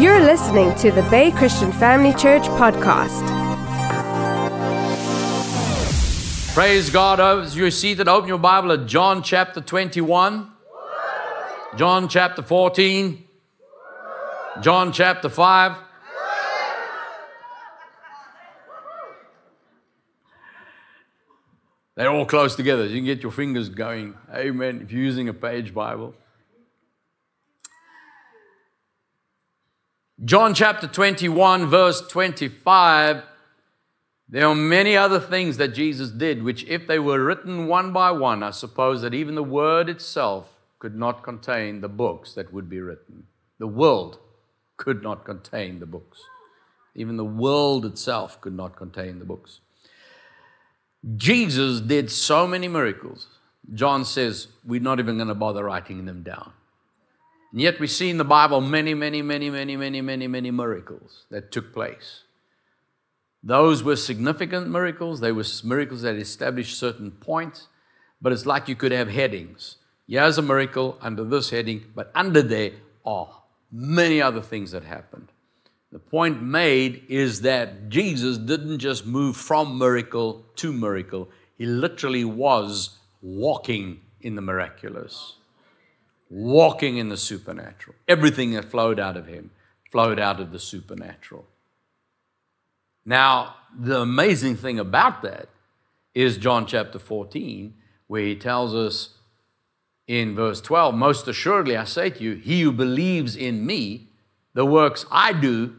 You're listening to the Bay Christian Family Church podcast. Praise God. As you're seated, open your Bible at John chapter 21, John chapter 14, John chapter 5. They're all close together. You can get your fingers going. Amen. If you're using a page Bible. John chapter 21, verse 25. There are many other things that Jesus did, which, if they were written one by one, I suppose that even the word itself could not contain the books that would be written. The world could not contain the books. Even the world itself could not contain the books. Jesus did so many miracles. John says we're not even going to bother writing them down. And yet we see in the Bible many, many, many, many, many, many, many miracles that took place. Those were significant miracles. They were miracles that established certain points, but it's like you could have headings. Here's a miracle under this heading, but under there are many other things that happened. The point made is that Jesus didn't just move from miracle to miracle, he literally was walking in the miraculous, walking in the supernatural. Everything that flowed out of him flowed out of the supernatural. Now, the amazing thing about that is John chapter 14, where he tells us in verse 12, Most assuredly I say to you, he who believes in me, the works I do,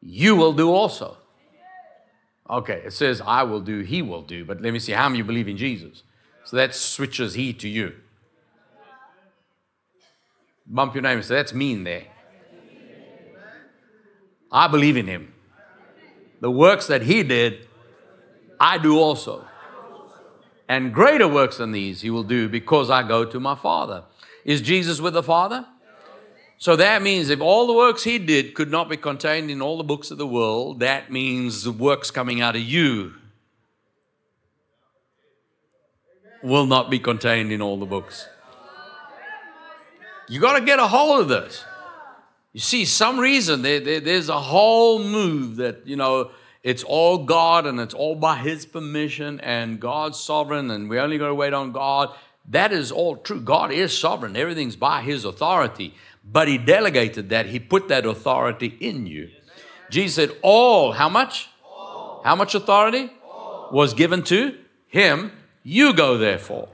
you will do also. Okay, it says, I will do, he will do, but let me see, how many believe in Jesus? So that switches he to you. Bump your name and say, That's me in there. I believe in him. The works that he did, I do also. And greater works than these he will do because I go to my Father. Is Jesus with the Father? So that means if all the works he did could not be contained in all the books of the world, that means the works coming out of you will not be contained in all the books. You got to get a hold of this. You see, some reason there, there, there's a whole move that, you know, it's all God and it's all by His permission and God's sovereign and we only got to wait on God. That is all true. God is sovereign, everything's by His authority. But he delegated that, he put that authority in you. Jesus said, All, how much? All. How much authority all. was given to him? You go therefore.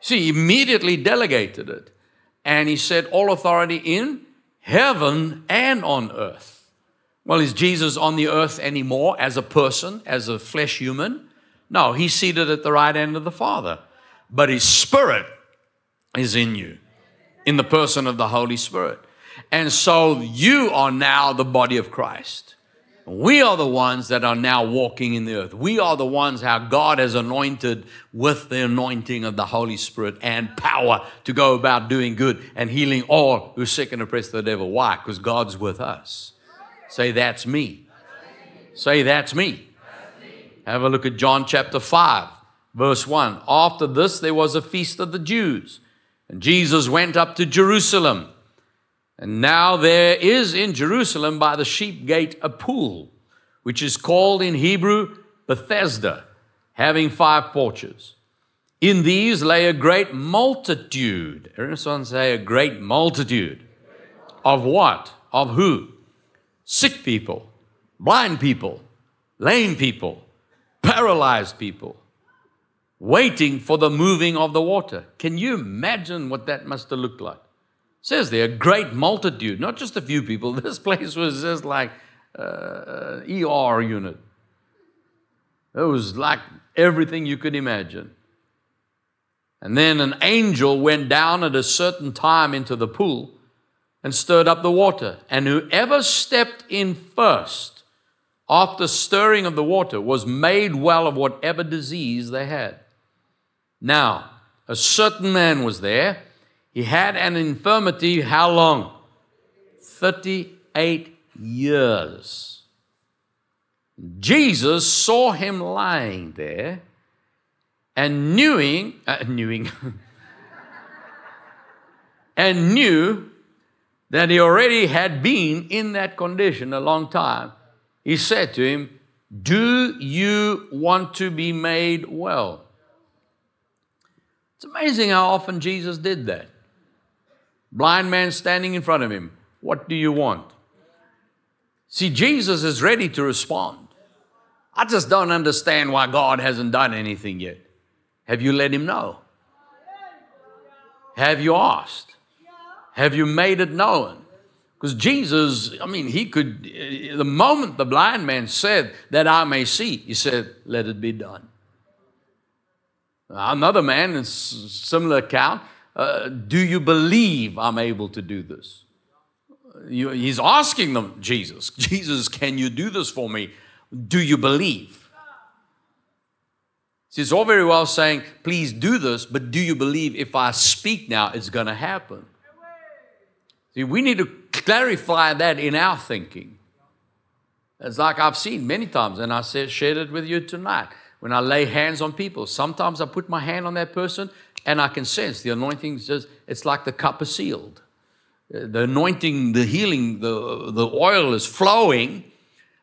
See, he immediately delegated it. And he said, All authority in heaven and on earth. Well, is Jesus on the earth anymore as a person, as a flesh human? No, he's seated at the right hand of the Father. But his spirit is in you in the person of the Holy Spirit. And so you are now the body of Christ. We are the ones that are now walking in the earth. We are the ones how God has anointed with the anointing of the Holy Spirit and power to go about doing good and healing all who are sick and oppressed of the devil. Why? Because God's with us. Say, that's me. Say, that's me. Have a look at John chapter 5, verse 1. After this, there was a feast of the Jews. And Jesus went up to Jerusalem. And now there is in Jerusalem by the sheep gate a pool, which is called in Hebrew Bethesda, having five porches. In these lay a great multitude. Everyone say a great multitude. Of what? Of who? Sick people, blind people, lame people, paralyzed people, waiting for the moving of the water. Can you imagine what that must have looked like? Says there, a great multitude, not just a few people. This place was just like uh, ER unit. It was like everything you could imagine. And then an angel went down at a certain time into the pool and stirred up the water. And whoever stepped in first after stirring of the water was made well of whatever disease they had. Now, a certain man was there. He had an infirmity, how long? 38 years. Jesus saw him lying there and knewing, uh, knewing, and knew that he already had been in that condition a long time, he said to him, Do you want to be made well? It's amazing how often Jesus did that. Blind man standing in front of him, What do you want? See, Jesus is ready to respond. I just don't understand why God hasn't done anything yet. Have you let him know? Have you asked? Have you made it known? Because Jesus, I mean, he could, uh, the moment the blind man said, That I may see, he said, Let it be done. Another man in similar account, uh, Do you believe I'm able to do this? You, he's asking them, Jesus, Jesus, can you do this for me? Do you believe? See, it's all very well saying, please do this, but do you believe if I speak now, it's going to happen? See, we need to clarify that in our thinking. It's like I've seen many times, and I said, shared it with you tonight. When I lay hands on people, sometimes I put my hand on that person and I can sense the anointing just, it's like the cup is sealed. Uh, the anointing, the healing, the, the oil is flowing,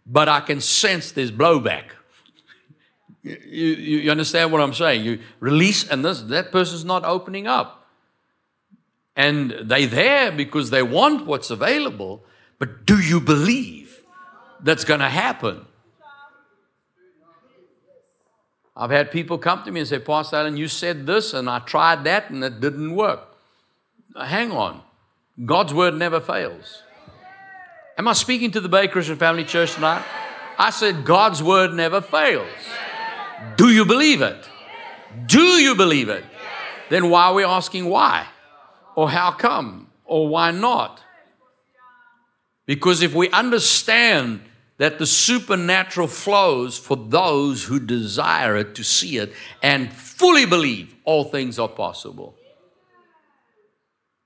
but I can sense there's blowback. You, you, you, understand what I'm saying? You release, and this, that person's not opening up. And they're there because they want what's available, but do you believe that's going to happen? I've had people come to me and say, Pastor Allan, you said this, and I tried that, and it didn't work. Hang on. God's word never fails. Am I speaking to the Bay Christian Family Church tonight? I said, God's word never fails. Do you believe it? Do you believe it? Then why are we asking why? Or how come? Or why not? Because if we understand that the supernatural flows for those who desire it to see it and fully believe all things are possible.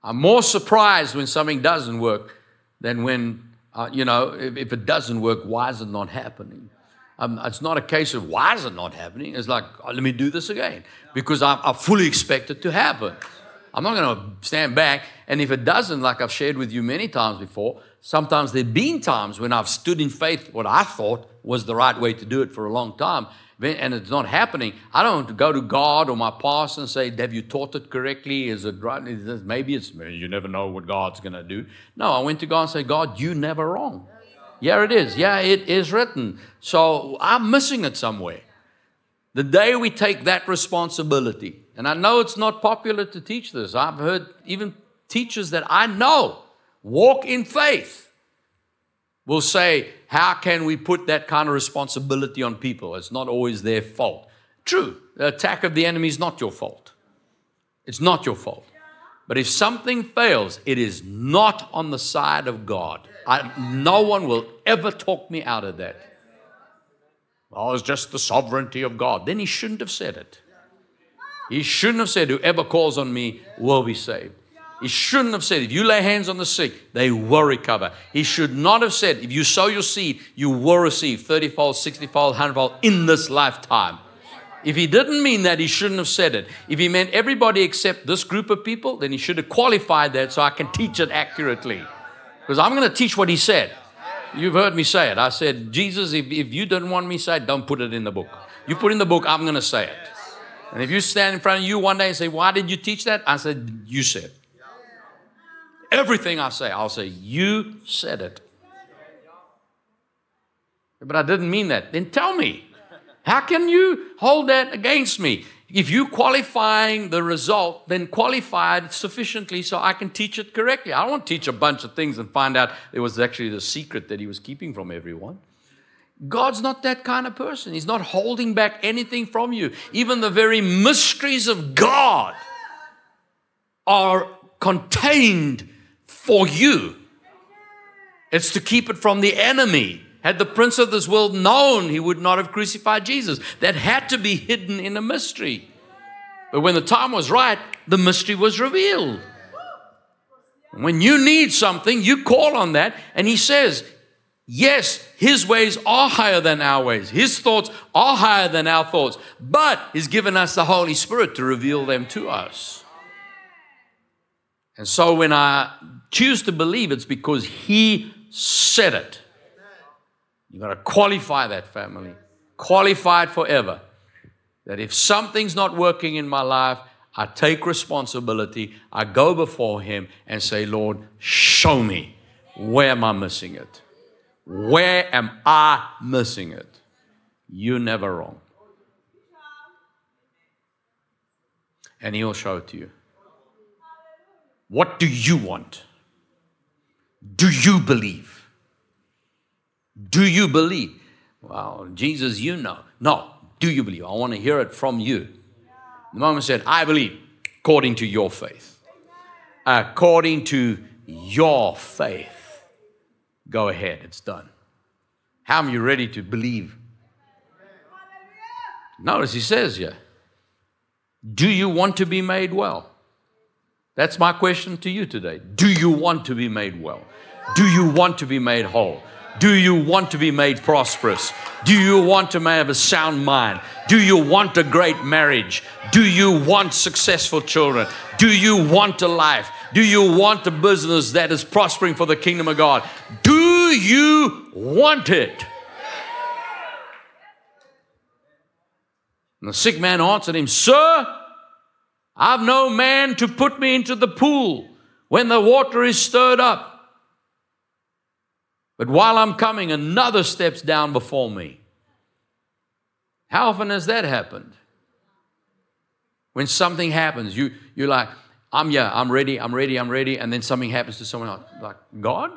I'm more surprised when something doesn't work than when, uh, you know, if, if, it doesn't work, why is it not happening? Um, it's not a case of why is it not happening. It's like, oh, let me do this again because I, I fully expect it to happen. I'm not going to stand back. And if it doesn't, like I've shared with you many times before, sometimes there have been times when I've stood in faith, what I thought was the right way to do it for a long time, and it's not happening. I don't go to God or my pastor and say, Have you taught it correctly? Is it right? Is this, maybe it's, you never know what God's going to do. No, I went to God and said, God, you never wrong. Yeah, it is. Yeah, it is written. So I'm missing it somewhere. The day we take that responsibility, and I know it's not popular to teach this, I've heard even teachers that I know walk in faith will say, How can we put that kind of responsibility on people? It's not always their fault. True, the attack of the enemy is not your fault. It's not your fault. But if something fails, it is not on the side of God. I, no one will ever talk me out of that. Oh, it's just the sovereignty of God. Then he shouldn't have said it. He shouldn't have said, Whoever calls on me will be saved. He shouldn't have said, If you lay hands on the sick, they will recover. He should not have said, If you sow your seed, you will receive 30 fold, 60 fold, 100 fold in this lifetime. If he didn't mean that, he shouldn't have said it. If he meant everybody except this group of people, then he should have qualified that so I can teach it accurately. Because I'm going to teach what he said. You've heard me say it. I said, Jesus, if, if you didn't want me to say it, don't put it in the book. You put in the book, I'm going to say it. And if you stand in front of you one day and say, Why did you teach that? I said, You said. Everything I say, I'll say, You said it. But I didn't mean that. Then tell me. How can you hold that against me? If you qualifying the result, then qualify it sufficiently so I can teach it correctly. I don't want to teach a bunch of things and find out it was actually the secret that he was keeping from everyone. God's not that kind of person. He's not holding back anything from you. Even the very mysteries of God are contained for you. It's to keep it from the enemy. Had the prince of this world known, he would not have crucified Jesus. That had to be hidden in a mystery. But when the time was right, the mystery was revealed. When you need something, you call on that, and he says, Yes, his ways are higher than our ways. His thoughts are higher than our thoughts. But he's given us the Holy Spirit to reveal them to us. And so when I choose to believe it's because He said it. You've got to qualify that family, qualify it forever. That if something's not working in my life, I take responsibility. I go before Him and say, Lord, show me where am I missing it? Where am I missing it? You're never wrong. And He'll show it to you. What do you want? Do you believe? Do you believe? Well, Jesus, you know. No, do you believe? I want to hear it from you. The moment said, I believe, according to your faith. According to your faith. Go ahead, it's done. How are you ready to believe? Notice he says here, Do you want to be made well? That's my question to you today. Do you want to be made well? Do you want to be made whole? Do you want to be made prosperous? Do you want to have a sound mind? Do you want a great marriage? Do you want successful children? Do you want a life? Do you want a business that is prospering for the kingdom of God? Do you want it? And the sick man answered him, Sir, I've no man to put me into the pool when the water is stirred up. But while I'm coming, another steps down before me. How often has that happened? When something happens, you, you're like, I'm yeah, I'm ready, I'm ready, I'm ready, and then something happens to someone else. Like, God?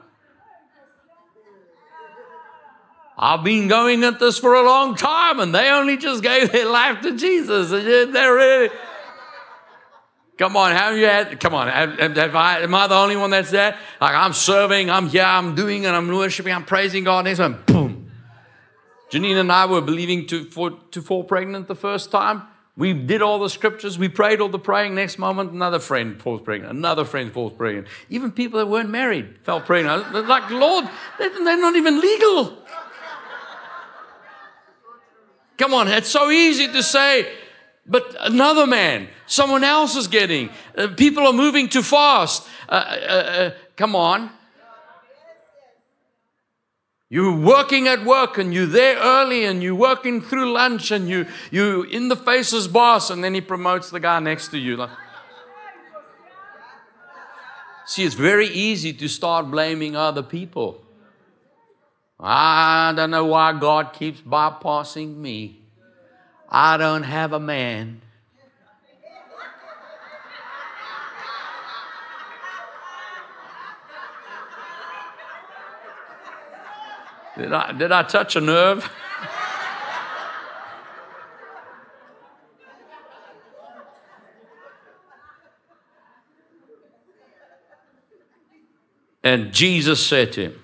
I've been going at this for a long time, and they only just gave their life to Jesus. They're really. Come on, have you had, come on, have, have I, am I the only one that's that? Like, I'm serving, I'm here, I'm doing, and I'm worshiping, I'm praising God. Next one, boom. Janine and I were believing to, for, to fall pregnant the first time. We did all the scriptures, we prayed all the praying. Next moment, another friend falls pregnant, another friend falls pregnant. Even people that weren't married fell pregnant. Like, Lord, they're not even legal. Come on, it's so easy to say, but another man, someone else is getting. Uh, people are moving too fast. Uh, uh, uh, come on. You're working at work and you're there early and you're working through lunch and you you in the face face's boss and then he promotes the guy next to you. See, it's very easy to start blaming other people. I don't know why God keeps bypassing me. I don't have a man. Did I, did I touch a nerve? and Jesus said to him,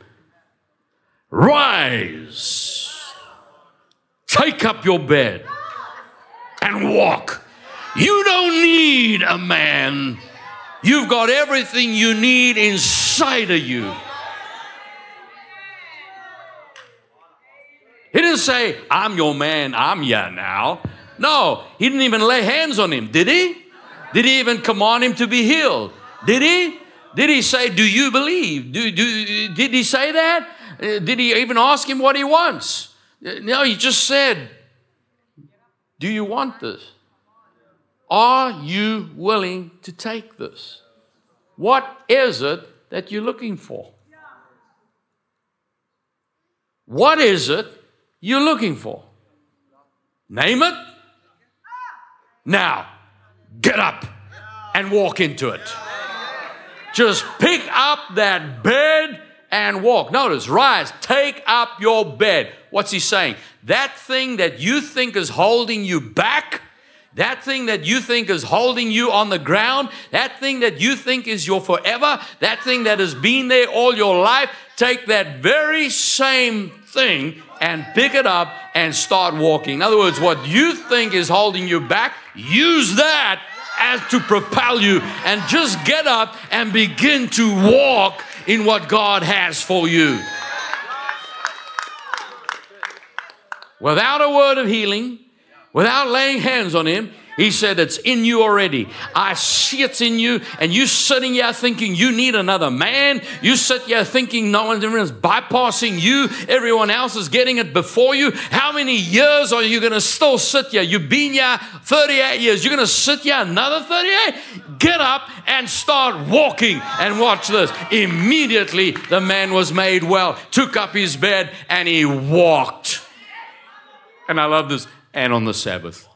Rise, take up your bed, and walk. You don't need a man, you've got everything you need inside of you. He didn't say, I'm your man, I'm ya now. No, he didn't even lay hands on him, did he? Did he even command him to be healed? Did he? Did he say, Do you believe? Do, do, did he say that? Uh, did he even ask him what he wants? Uh, no, he just said, Do you want this? Are you willing to take this? What is it that you're looking for? What is it you're looking for? Name it. Now, get up and walk into it. Just pick up that bed and walk. Notice, rise, take up your bed. What's he saying? That thing that you think is holding you back, that thing that you think is holding you on the ground, that thing that you think is your forever, that thing that has been there all your life, take that very same thing and pick it up and start walking. In other words, what you think is holding you back, use that as to propel you and just get up and begin to walk in what God has for you. Without a word of healing, without laying hands on him, He said, It's in you already. I see it's in you. And you sitting here thinking you need another man. You sit here thinking no one is bypassing you. Everyone else is getting it before you. How many years are you going to still sit here? You've been here 38 years. You're going to sit here another 38? Get up and start walking. And watch this. Immediately, the man was made well, took up his bed, and he walked. And I love this. And on the Sabbath.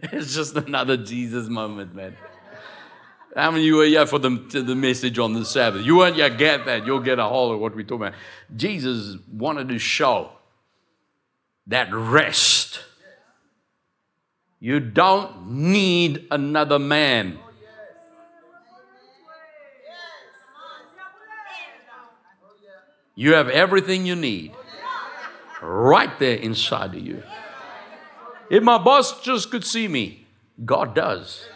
It's just another Jesus moment, man. How many you were here for the, the message on the Sabbath? You weren't yet get that. You'll get a hold of what we're talking about. Jesus wanted to show that rest. You don't need another man. You have everything you need right there inside of you. If my boss just could see me, God does.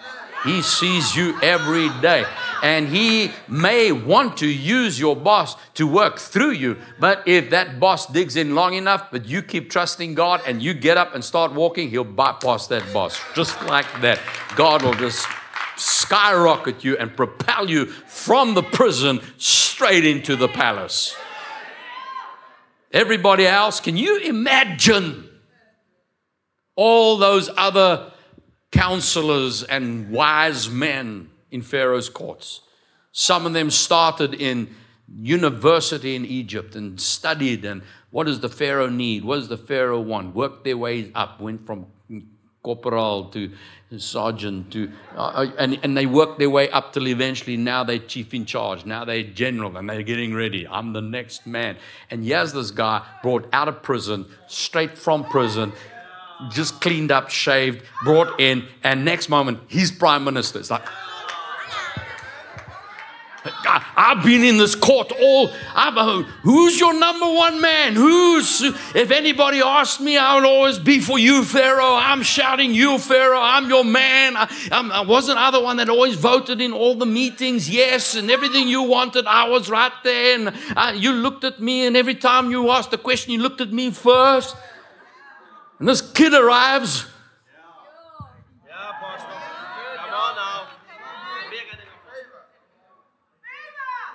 He sees you every day. And He may want to use your boss to work through you. But if that boss digs in long enough, but you keep trusting God and you get up and start walking, He'll bypass that boss. Just like that. God will just skyrocket you and propel you from the prison straight into the palace. Everybody else, can you imagine? All those other counselors and wise men in Pharaoh's courts. Some of them started in university in Egypt and studied and what does the Pharaoh need? What does the Pharaoh want? Worked their way up, went from corporal to sergeant to, uh, uh, and, and they worked their way up till eventually now they're chief in charge. Now they're general and they're getting ready. I'm the next man. And here's this guy brought out of prison, straight from prison just cleaned up, shaved, brought in, and next moment, he's prime minister. It's like, I've been in this court all. I've, uh, who's your number one man? Who's? If anybody asks me, I will always be for you, Pharaoh. I'm shouting, you, Pharaoh. I'm your man. I, I wasn't I the one that always voted in all the meetings, yes, and everything you wanted. I was right there, and uh, you looked at me, and every time you asked a question, you looked at me first. And this kid arrives.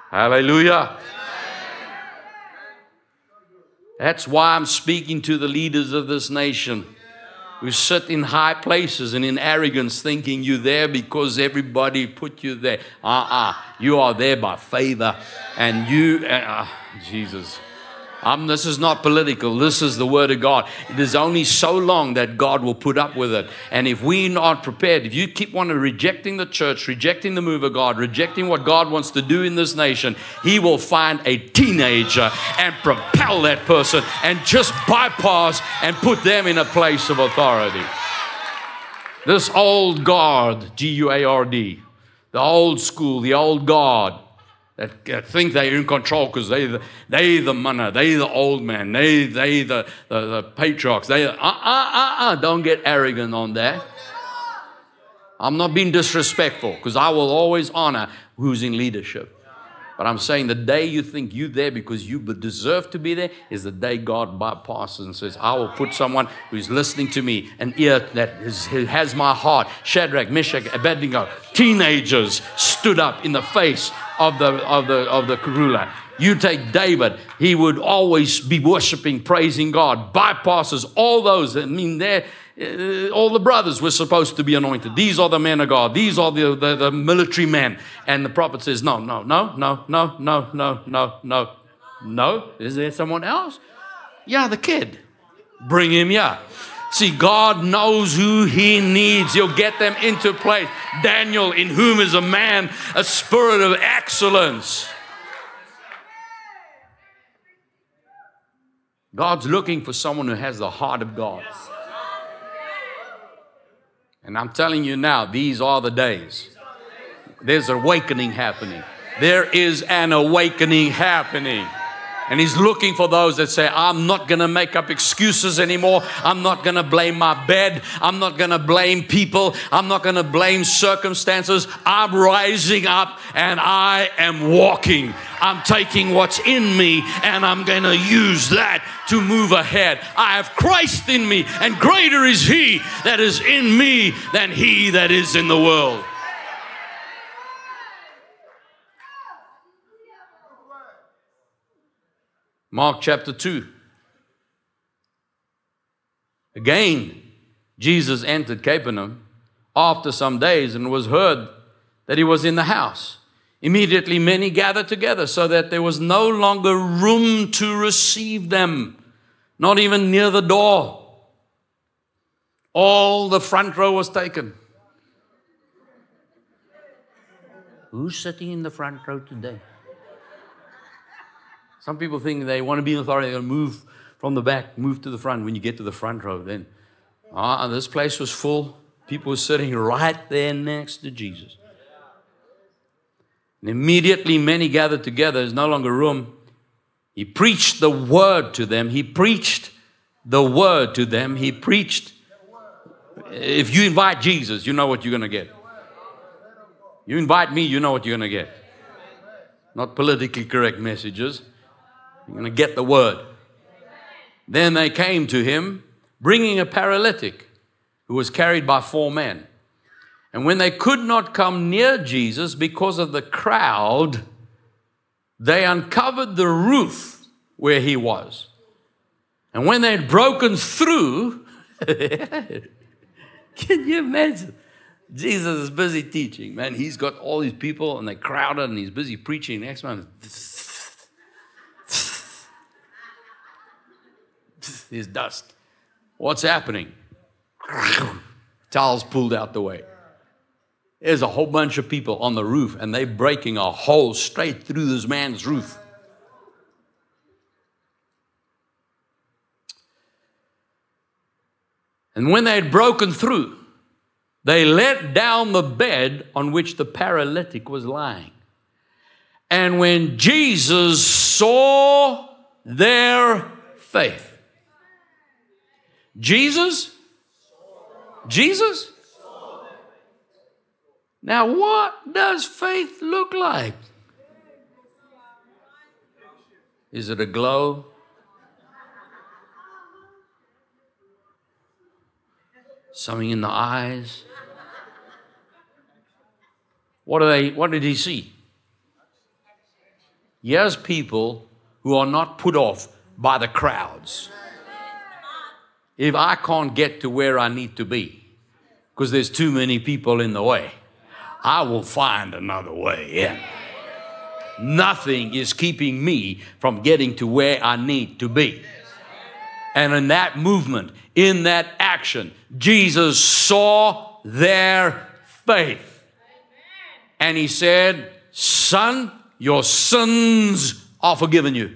Hallelujah. That's why I'm speaking to the leaders of this nation who sit in high places and in arrogance thinking you're there because everybody put you there. Uh uh-uh. uh You are there by favor. And you, uh, Jesus. Um, this is not political. This is the word of God. It is only so long that God will put up with it. And if we're not prepared, if you keep on rejecting the church, rejecting the move of God, rejecting what God wants to do in this nation, He will find a teenager and propel that person and just bypass and put them in a place of authority. This old guard, G U A R D, the old school, the old guard, that think they're in control because they the, they the money, they the old man, they they the, the, the patriarchs. They uh, uh, uh, uh, don't get arrogant on that. I'm not being disrespectful because I will always honor who's in leadership. But I'm saying the day you think you're there because you deserve to be there is the day God bypasses and says, I will put someone who's listening to me, an ear that is, has my heart. Shadrach, Meshach, Abednego, teenagers stood up in the face of the, of the, of the ruler. You take David, he would always be worshiping, praising God, bypasses all those. I mean, they're, uh, all the brothers were supposed to be anointed. These are the men of God. These are the, the, the military men. And the prophet says, No, no, no, no, no, no, no, no, no, no. Is there someone else? Yeah, the kid. Bring him, yeah. See, God knows who He needs. He'll get them into place. Daniel, in whom is a man, a spirit of excellence. God's looking for someone who has the heart of God. And I'm telling you now, these are the days. There's awakening happening. There is an awakening happening. And he's looking for those that say, I'm not going to make up excuses anymore. I'm not going to blame my bed. I'm not going to blame people. I'm not going to blame circumstances. I'm rising up and I am walking. I'm taking what's in me and I'm going to use that to move ahead. I have Christ in me, and greater is He that is in me than He that is in the world. Mark chapter 2. Again, Jesus entered Capernaum after some days and was heard that he was in the house. Immediately, many gathered together so that there was no longer room to receive them, not even near the door. All the front row was taken. Who's sitting in the front row today? Some people think they want to be in authority, they're going to move from the back, move to the front. When you get to the front row, then ah, this place was full. People were sitting right there next to Jesus. And immediately many gathered together. There's no longer room. He preached the word to them. He preached the word to them. He preached. If you invite Jesus, you know what you're going to get. You invite me, you know what you're going to get. Not politically correct messages. You're going to get the word. Then they came to him, bringing a paralytic who was carried by four men. And when they could not come near Jesus because of the crowd, they uncovered the roof where he was. And when they had broken through, can you imagine? Jesus is busy teaching, man. He's got all these people and they crowded and he's busy preaching. Next man, there's dust. What's happening? Tiles pulled out the way. There's a whole bunch of people on the roof and they're breaking a hole straight through this man's roof. And when they had broken through, they let down the bed on which the paralytic was lying. And when Jesus saw their faith, Jesus? Jesus? Now, what does faith look like? Is it a glow? Something in the eyes? What, are they, what did he see? Yes, people who are not put off by the crowds. If I can't get to where I need to be, because there's too many people in the way, I will find another way in. Nothing is keeping me from getting to where I need to be. And in that movement, in that action, Jesus saw their faith. And he said, Son, your sins are forgiven you.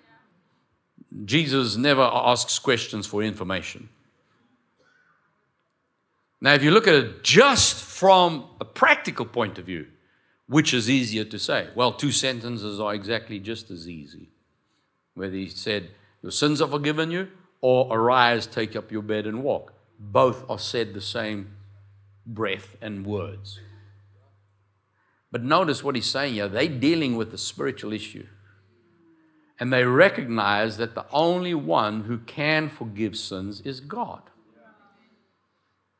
Jesus never asks questions for information. Now, if you look at it just from a practical point of view, which is easier to say? Well, two sentences are exactly just as easy. Whether he said, Your sins are forgiven you, or arise, take up your bed and walk. Both are said the same breath and words. But notice what he's saying here. They're dealing with a spiritual issue. And they recognize that the only one who can forgive sins is God.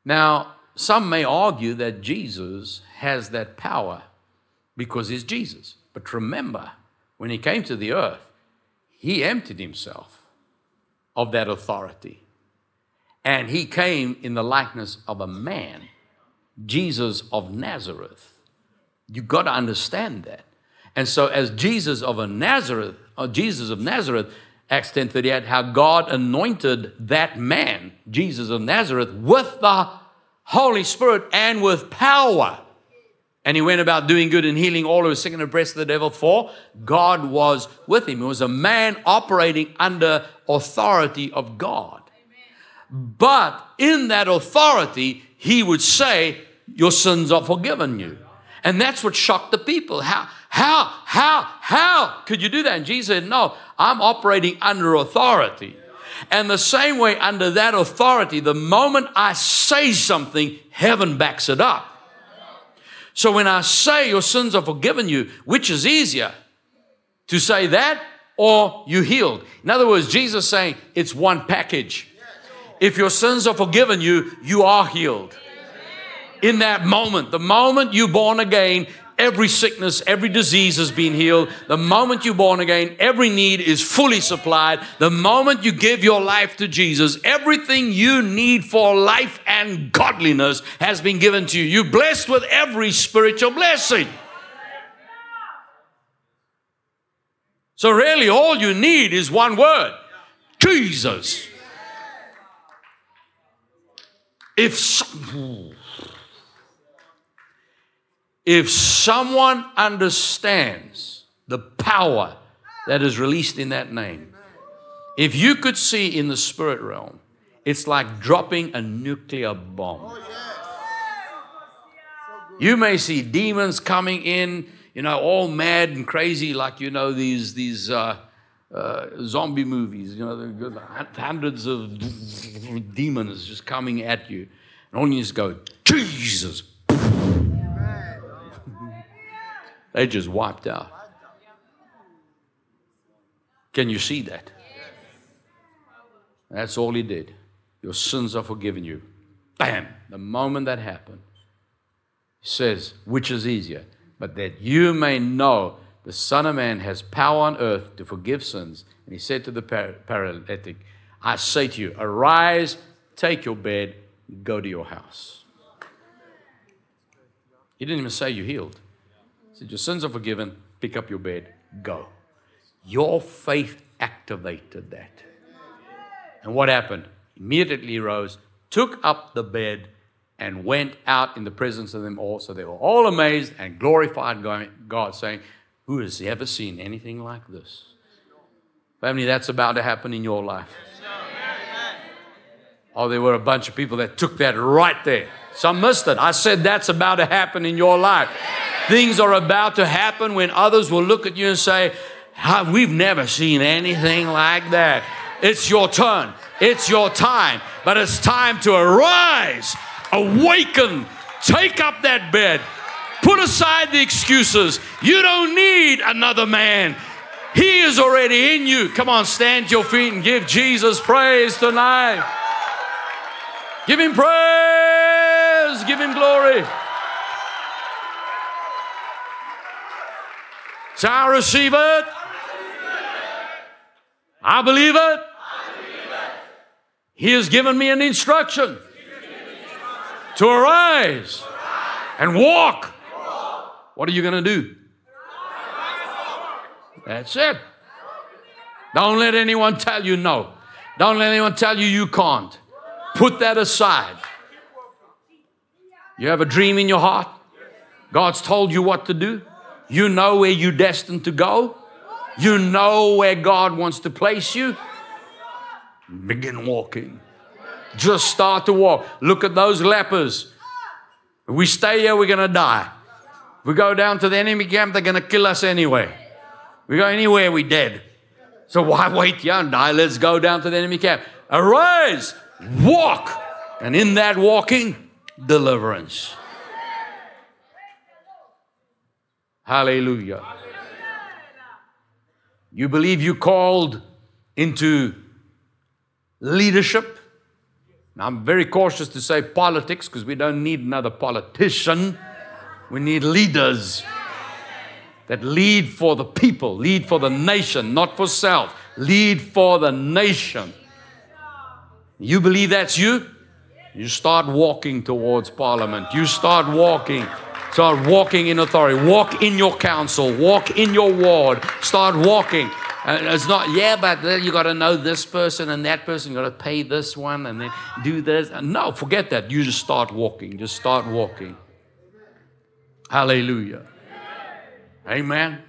Now, some may argue that Jesus has that power because he's Jesus. But remember, when he came to the earth, he emptied himself of that authority. And he came in the likeness of a man, Jesus of Nazareth. You've got to understand that. And so, as Jesus of a Nazareth, Oh, Jesus of Nazareth, Acts 10:38, how God anointed that man, Jesus of Nazareth, with the Holy Spirit and with power. And he went about doing good and healing all who were sick and oppressed of the devil, for God was with him. He was a man operating under authority of God. But in that authority, he would say, Your sins are forgiven you. And that's what shocked the people. How, how, how, how could you do that? And Jesus said, No, I'm operating under authority. And the same way, under that authority, the moment I say something, heaven backs it up. So when I say your sins are forgiven you, which is easier? To say that or you healed? In other words, Jesus saying it's one package. If your sins are forgiven you, you are healed. In that moment, the moment you're born again, every sickness, every disease has been healed. The moment you're born again, every need is fully supplied. The moment you give your life to Jesus, everything you need for life and godliness has been given to you. You're blessed with every spiritual blessing. So, really, all you need is one word Jesus. If. So- if someone understands the power that is released in that name, if you could see in the spirit realm, it's like dropping a nuclear bomb. You may see demons coming in, you know, all mad and crazy, like you know these these uh, uh, zombie movies. You know, hundreds of demons just coming at you, and all you just go, Jesus, They just wiped out. Can you see that? That's all he did. Your sins are forgiven you. Bam! The moment that happened, he says, which is easier, but that you may know the Son of Man has power on earth to forgive sins. And he said to the paralytic, I say to you, arise, take your bed, go to your house. He didn't even say you healed said, Your sins are forgiven, pick up your bed, go. Your faith activated that. And what happened? Immediately rose, took up the bed, and went out in the presence of them all. So they were all amazed and glorified God, saying, Who has ever seen anything like this? Family, that's about to happen in your life. Oh, there were a bunch of people that took that right there. Some missed it. I said that's about to happen in your life. Things are about to happen when others will look at you and say, We've never seen anything like that. It's your turn, it's your time, but it's time to arise, awaken, take up that bed, put aside the excuses. You don't need another man. He is already in you. Come on, stand your feet and give Jesus praise tonight. Give him praise, give him glory. So I receive it. I believe it. He has given me an instruction to arise and walk. What are you going to do? That's it. Don't let anyone tell you no. Don't let anyone tell you you can't. Put that aside. You have a dream in your heart? God's told you what to do? You know where you're destined to go. You know where God wants to place you. Begin walking. Just start to walk. Look at those lepers. If we stay here, we're going to die. If we go down to the enemy camp, they're going to kill us anyway. We go anywhere, we're dead. So why wait here and die? Let's go down to the enemy camp. Arise, walk. And in that walking, deliverance. Hallelujah. You believe you called into leadership? Now, I'm very cautious to say politics because we don't need another politician. We need leaders that lead for the people, lead for the nation, not for self. Lead for the nation. You believe that's you? You start walking towards Parliament. You start walking Start walking in authority. Walk in your council. Walk in your ward. Start walking. And it's not, yeah, but then you got to know this person and that person. You got to pay this one and then do this. No, forget that. You just start walking. Just start walking. Hallelujah. Amen.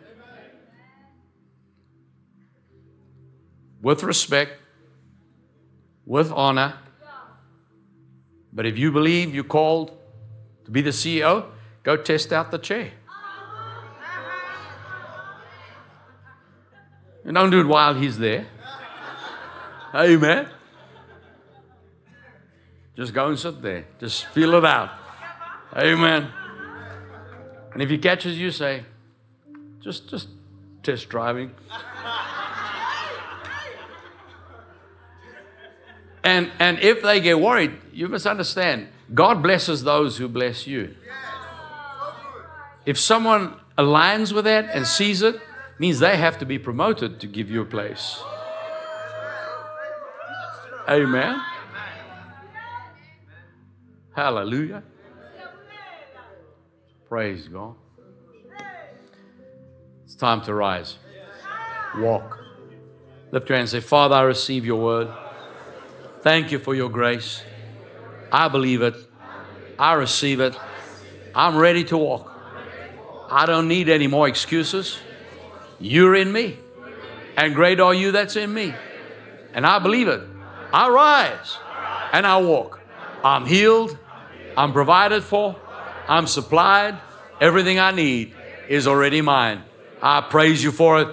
With respect, with honor. But if you believe you're called to be the CEO, go test out the chair. And don't do it while he's there. Amen. Just go and sit there. Just feel it out. Amen. And if he catches you, say, just just test driving. And and if they get worried, you must understand, God blesses those who bless you. If someone aligns with that and sees it, means they have to be promoted to give you a place. Amen. Hallelujah. Praise God. It's time to rise. Walk. Lift your hand and say, Father, I receive your word. Thank you for your grace. I believe it. I receive it. I'm ready to walk. I don't need any more excuses. You're in me. And great are you that's in me. And I believe it. I rise and I walk. I'm healed. I'm provided for. I'm supplied. Everything I need is already mine. I praise you for it.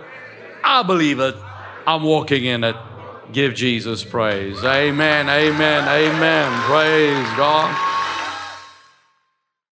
I believe it. I'm walking in it. Give Jesus praise. Amen. Amen. Amen. Praise God.